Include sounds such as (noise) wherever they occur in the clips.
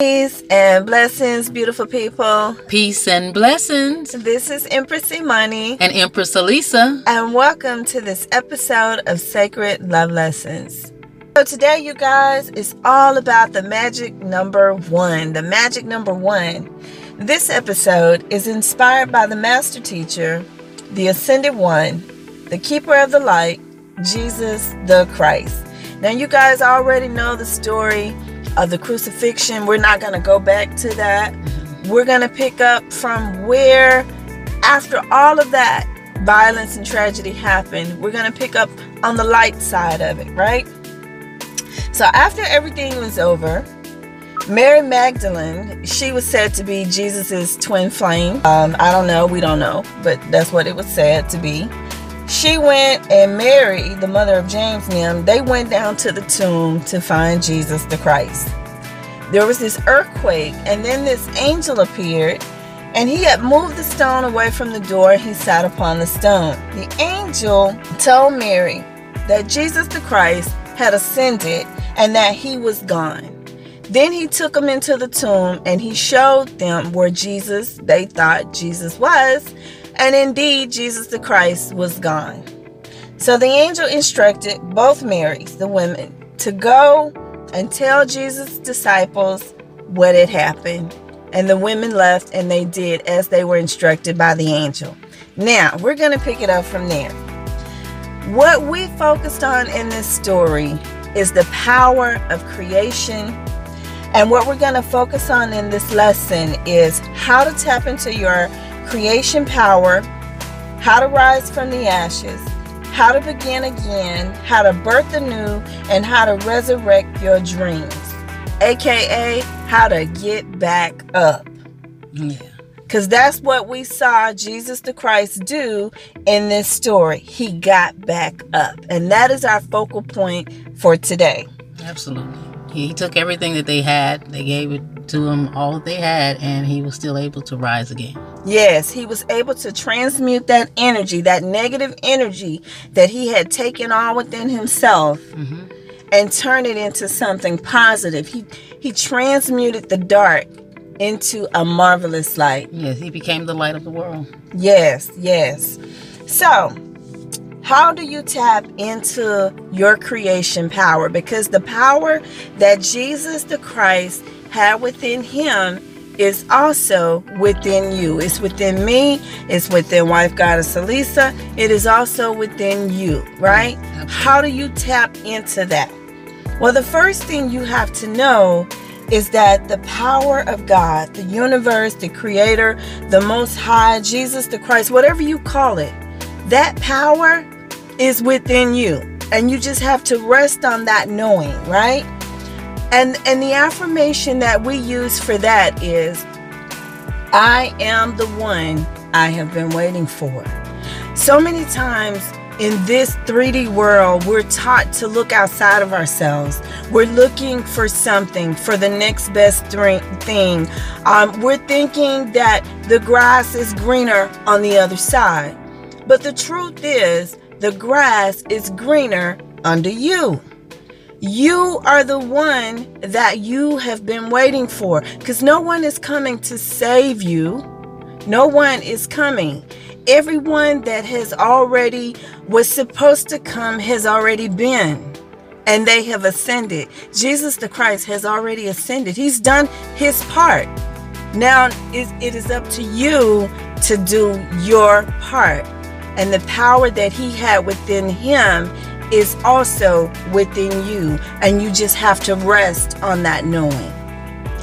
Peace and blessings, beautiful people. Peace and blessings. This is Empress Imani. And Empress Elisa. And welcome to this episode of Sacred Love Lessons. So today, you guys, is all about the magic number one. The magic number one. This episode is inspired by the master teacher, the ascended one, the keeper of the light, Jesus the Christ. Now, you guys already know the story of the crucifixion. We're not going to go back to that. We're going to pick up from where, after all of that violence and tragedy happened, we're going to pick up on the light side of it, right? So, after everything was over, Mary Magdalene, she was said to be Jesus's twin flame. Um, I don't know, we don't know, but that's what it was said to be. She went and Mary, the mother of James and them, they went down to the tomb to find Jesus the Christ. There was this earthquake, and then this angel appeared, and he had moved the stone away from the door, and he sat upon the stone. The angel told Mary that Jesus the Christ had ascended and that he was gone. Then he took them into the tomb and he showed them where Jesus, they thought Jesus was, and indeed, Jesus the Christ was gone. So the angel instructed both Marys, the women, to go and tell Jesus' disciples what had happened. And the women left and they did as they were instructed by the angel. Now, we're going to pick it up from there. What we focused on in this story is the power of creation. And what we're going to focus on in this lesson is how to tap into your creation power, how to rise from the ashes, how to begin again, how to birth anew, and how to resurrect your dreams, aka how to get back up. Yeah. Because that's what we saw Jesus the Christ do in this story. He got back up. And that is our focal point for today. Absolutely. He took everything that they had, they gave it to him all that they had, and he was still able to rise again. Yes, he was able to transmute that energy, that negative energy that he had taken on within himself, mm-hmm. and turn it into something positive. He he transmuted the dark into a marvelous light. Yes, he became the light of the world. Yes, yes. So, how do you tap into your creation power? Because the power that Jesus the Christ had within him is also within you. It's within me, it's within Wife Goddess Elisa, it is also within you, right? How do you tap into that? Well, the first thing you have to know is that the power of God, the universe, the creator, the most high, Jesus the Christ, whatever you call it, that power is within you. And you just have to rest on that knowing, right? And and the affirmation that we use for that is I am the one I have been waiting for. So many times in this 3D world, we're taught to look outside of ourselves. We're looking for something, for the next best thing. Um, we're thinking that the grass is greener on the other side. But the truth is, the grass is greener under you. You are the one that you have been waiting for because no one is coming to save you. No one is coming. Everyone that has already was supposed to come has already been and they have ascended. Jesus the Christ has already ascended. He's done his part. Now it is up to you to do your part. And the power that he had within him is also within you and you just have to rest on that knowing.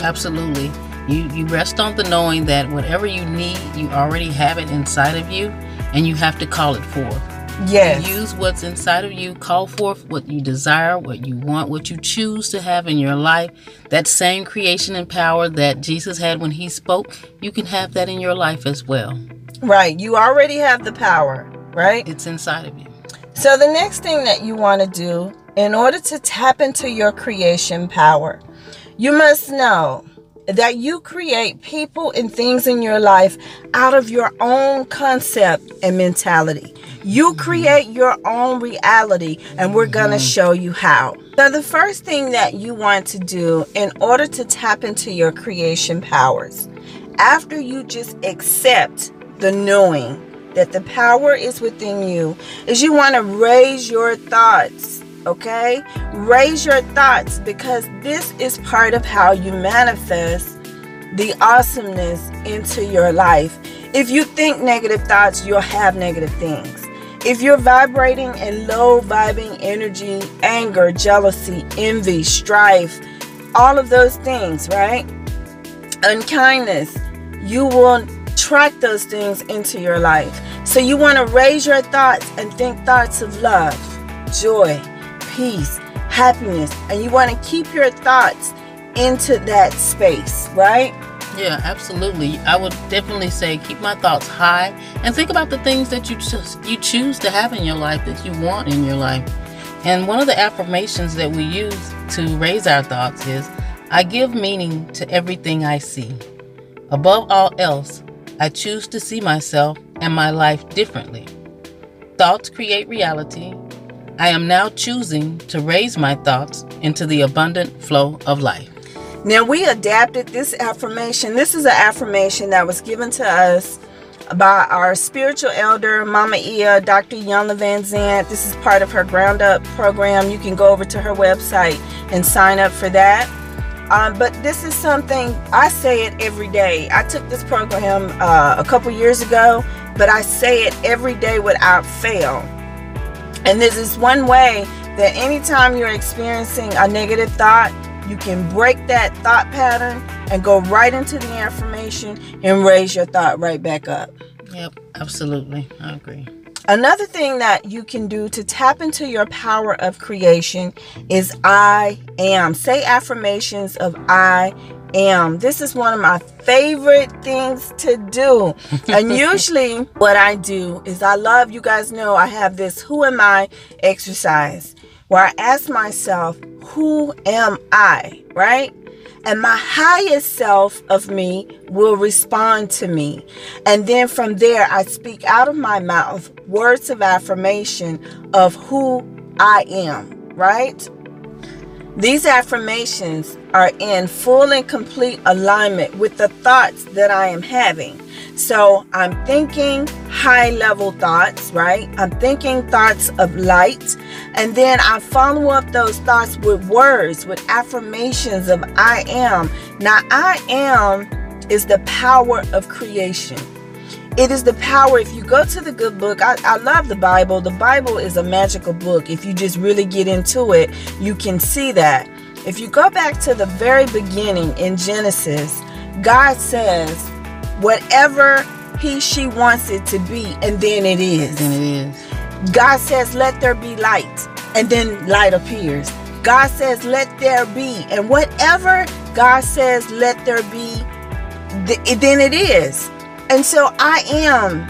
Absolutely. You you rest on the knowing that whatever you need you already have it inside of you and you have to call it forth. Yes. you use what's inside of you call forth what you desire what you want what you choose to have in your life. That same creation and power that jesus had when he spoke you can have that in your life as well. Right. You already have the power right? It's inside of you so, the next thing that you want to do in order to tap into your creation power, you must know that you create people and things in your life out of your own concept and mentality. You mm-hmm. create your own reality, and we're going to mm-hmm. show you how. So, the first thing that you want to do in order to tap into your creation powers, after you just accept the knowing that the power is within you, is you want to raise your thoughts. Okay? Raise your thoughts because this is part of how you manifest the awesomeness into your life. If you think negative thoughts, you'll have negative things. If you're vibrating in low vibing energy, anger, jealousy, envy, strife, all of those things, right? Unkindness, you will track those things into your life. So you want to raise your thoughts and think thoughts of love, joy, peace, happiness, and you want to keep your thoughts into that space, right? Yeah, absolutely. I would definitely say keep my thoughts high and think about the things that you just you choose to have in your life that you want in your life. And one of the affirmations that we use to raise our thoughts is I give meaning to everything I see. Above all else, I choose to see myself and my life differently. Thoughts create reality. I am now choosing to raise my thoughts into the abundant flow of life. Now we adapted this affirmation. This is an affirmation that was given to us by our spiritual elder, Mama Ia, Dr. Iyanla Van Vanzant. This is part of her Ground Up program. You can go over to her website and sign up for that. Um, but this is something I say it every day. I took this program uh, a couple years ago, but I say it every day without fail. And this is one way that anytime you're experiencing a negative thought, you can break that thought pattern and go right into the affirmation and raise your thought right back up. Yep, absolutely. I agree. Another thing that you can do to tap into your power of creation is I am. Say affirmations of I am. This is one of my favorite things to do. (laughs) and usually, what I do is I love, you guys know, I have this Who Am I exercise where I ask myself, Who am I? Right? And my highest self of me will respond to me. And then from there, I speak out of my mouth words of affirmation of who I am, right? These affirmations are in full and complete alignment with the thoughts that I am having. So I'm thinking high level thoughts, right? I'm thinking thoughts of light. And then I follow up those thoughts with words, with affirmations of I am. Now, I am is the power of creation. It is the power. If you go to the good book, I, I love the Bible. The Bible is a magical book. If you just really get into it, you can see that. If you go back to the very beginning in Genesis, God says, whatever he she wants it to be and then it is And it is. god says let there be light and then light appears god says let there be and whatever god says let there be th- then it is and so i am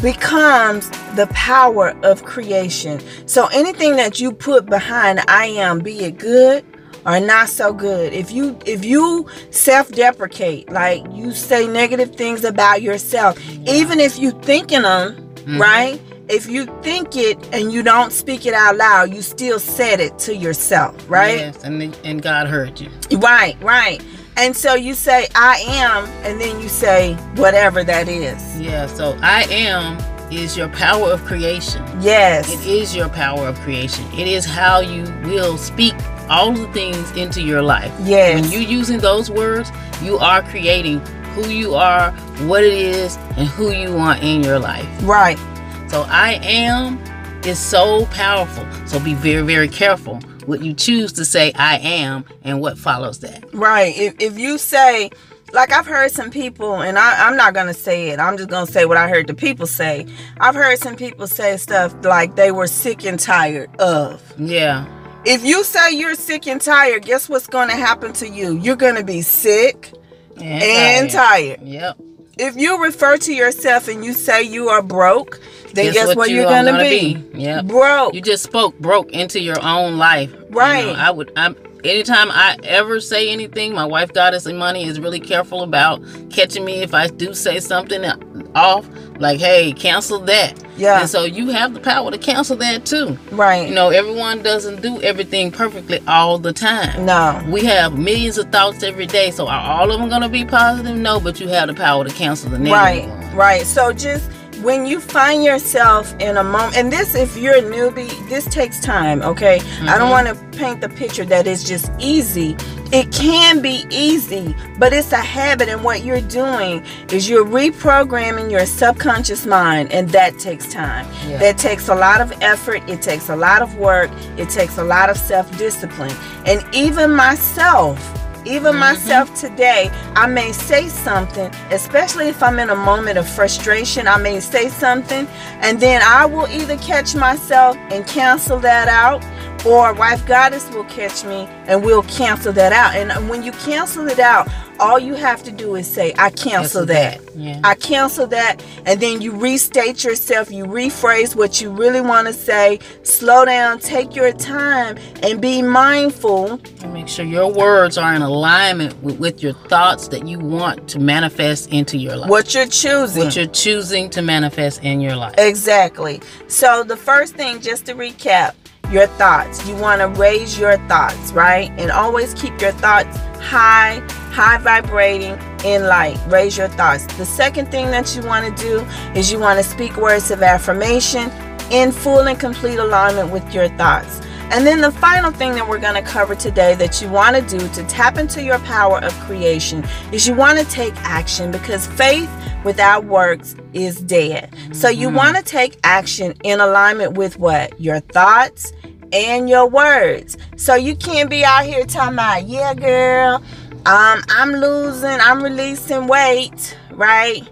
becomes the power of creation so anything that you put behind i am be it good or not so good if you if you self-deprecate like you say negative things about yourself even if you thinking them Mhm. right if you think it and you don't speak it out loud you still said it to yourself right Yes, and then- and God heard you. right right and so you say i am and then you say whatever that is Yeah. So I am is your power of creation. yes It is your power of creation. It is how you will speak all the things into your life. yes When you're using those words, you are creating who you are, what it is, and who you want in your life. right So I am is so powerful. So be very, very careful what you choose to say I am and what follows that. Right. If, if you say, like I've heard some people, and I, I'm not going to say it, I'm just going to say what I heard the people say. I've heard some people say stuff like they were sick and tired of. Yeah. If you say you're sick and tired, guess what's going to happen to you? You're going to be sick And, and tired. Yep. If you refer to yourself and you say you are broke, then guess, what, you you're going to gonna be? yeah, Broke. You just spoke broke into your own life. You know, Right. I would I'm anytime I ever say anything, my wife Goddess Imani is really careful about catching me if I do say something. off, like, hey, cancel that. Yeah. And so you have the power to cancel that too. Right. You know, everyone doesn't do everything perfectly all the time. No. We have millions of thoughts every day, so are all of them going to be positive? No, but you have the power to cancel the negative Right. ones. Right. So just when you find yourself in a moment, and this, if you're a newbie, this takes time, okay? I don't Mhm. want to paint the picture that it's just easy. It can be easy, but it's a habit, and what you're doing is you're reprogramming your subconscious mind, and that takes time. Yeah. That takes a lot of effort, it takes a lot of work, it takes a lot of self discipline. And even myself, even myself today, I may say something, especially if I'm in a moment of frustration. I may say something, and then I will either catch myself and cancel that out, or Wife Goddess will catch me and we'll cancel that out. And when you cancel it out, all you have to do is say, I cancel that. Yeah. I cancel that, and then you restate yourself, you rephrase what you really want to say, slow down, take your time, and be mindful. And make sure your words are in alignment with, with your thoughts that you want to manifest into your life. What you're choosing. What you're choosing to manifest in your life. Exactly. So, the first thing, just to recap, your thoughts. You want to raise your thoughts, right? And always keep your thoughts high, high vibrating in light. Raise your thoughts. The second thing that you want to do is you want to speak words of affirmation in full and complete alignment with your thoughts. And then the final thing that we're going to cover today that you want to do to tap into your power of creation is you want to take action because faith without works is dead. So you Mhm. want to take action in alignment with what? Your thoughts and your words. So you can't be out here talking about, yeah, girl, um, I'm losing, I'm releasing weight, right?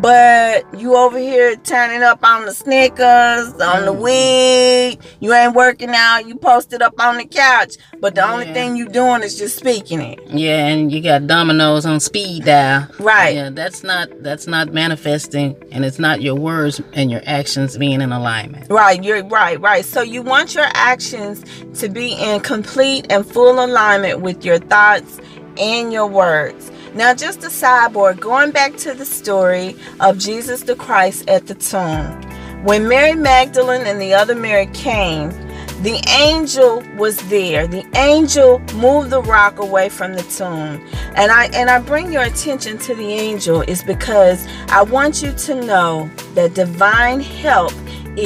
But you over here turning up on the Snickers, on the Mm. weed. You ain't working out. You posted up on the couch, but the only thing you doing is just speaking it. Yeah, and you got Domino's on speed dial. Right. Yeah, that's not that's not manifesting, and it's not your words and your actions being in alignment. Right, you're right, right. So you want your actions to be in complete and full alignment with your thoughts and your words. Now, just a sidebar, going back to the story of Jesus the Christ at the tomb. When Mary Magdalene and the other Mary came, the angel was there. The angel moved the rock away from the tomb. And I and I bring your attention to the angel is because I want you to know that divine help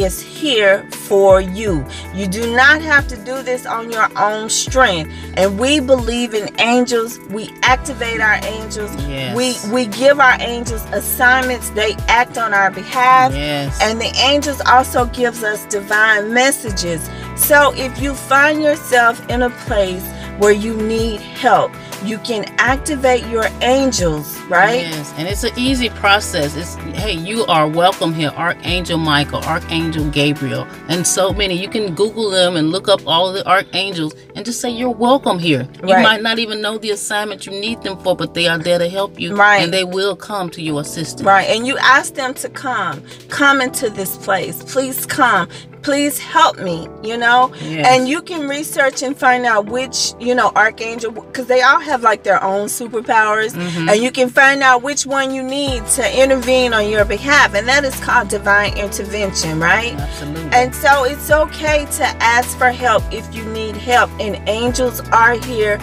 is here for you. You do not have to do this on your own strength. And we believe in angels. We activate our angels. Yes. We we give our angels assignments. They act on our behalf. Yes. And the angels also gives us divine messages. So if you find yourself in a place where you need help, you can activate your angels, right? Yes, and it's an easy process. It's hey, you are welcome here, Archangel Michael, Archangel Gabriel, and so many. You can Google them and look up all the archangels and just say you're welcome here. You Right. might not even know the assignment you need them for, but they are there to help you, Right. And they will come to your assistance. Right. And you ask them to come, come into this place. Please come. Please help me, you know? Yes. And you can research and find out which, you know, archangel, because they all have like their own superpowers. Mhm. And you can find out which one you need to intervene on your behalf. And that is called divine intervention, right? Absolutely. And so it's okay to ask for help if you need help, and angels are here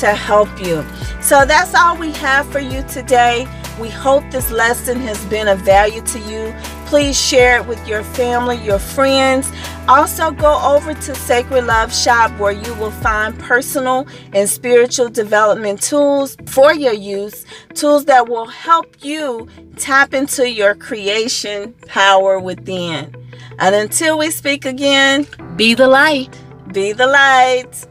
to help you. So that's all we have for you today. We hope this lesson has been of value to you. Please share it with your family, your friends. Also, go over to Sacred Love Shop where you will find personal and spiritual development tools for your use, tools that will help you tap into your creation power within. And until we speak again, Be the light. be the light.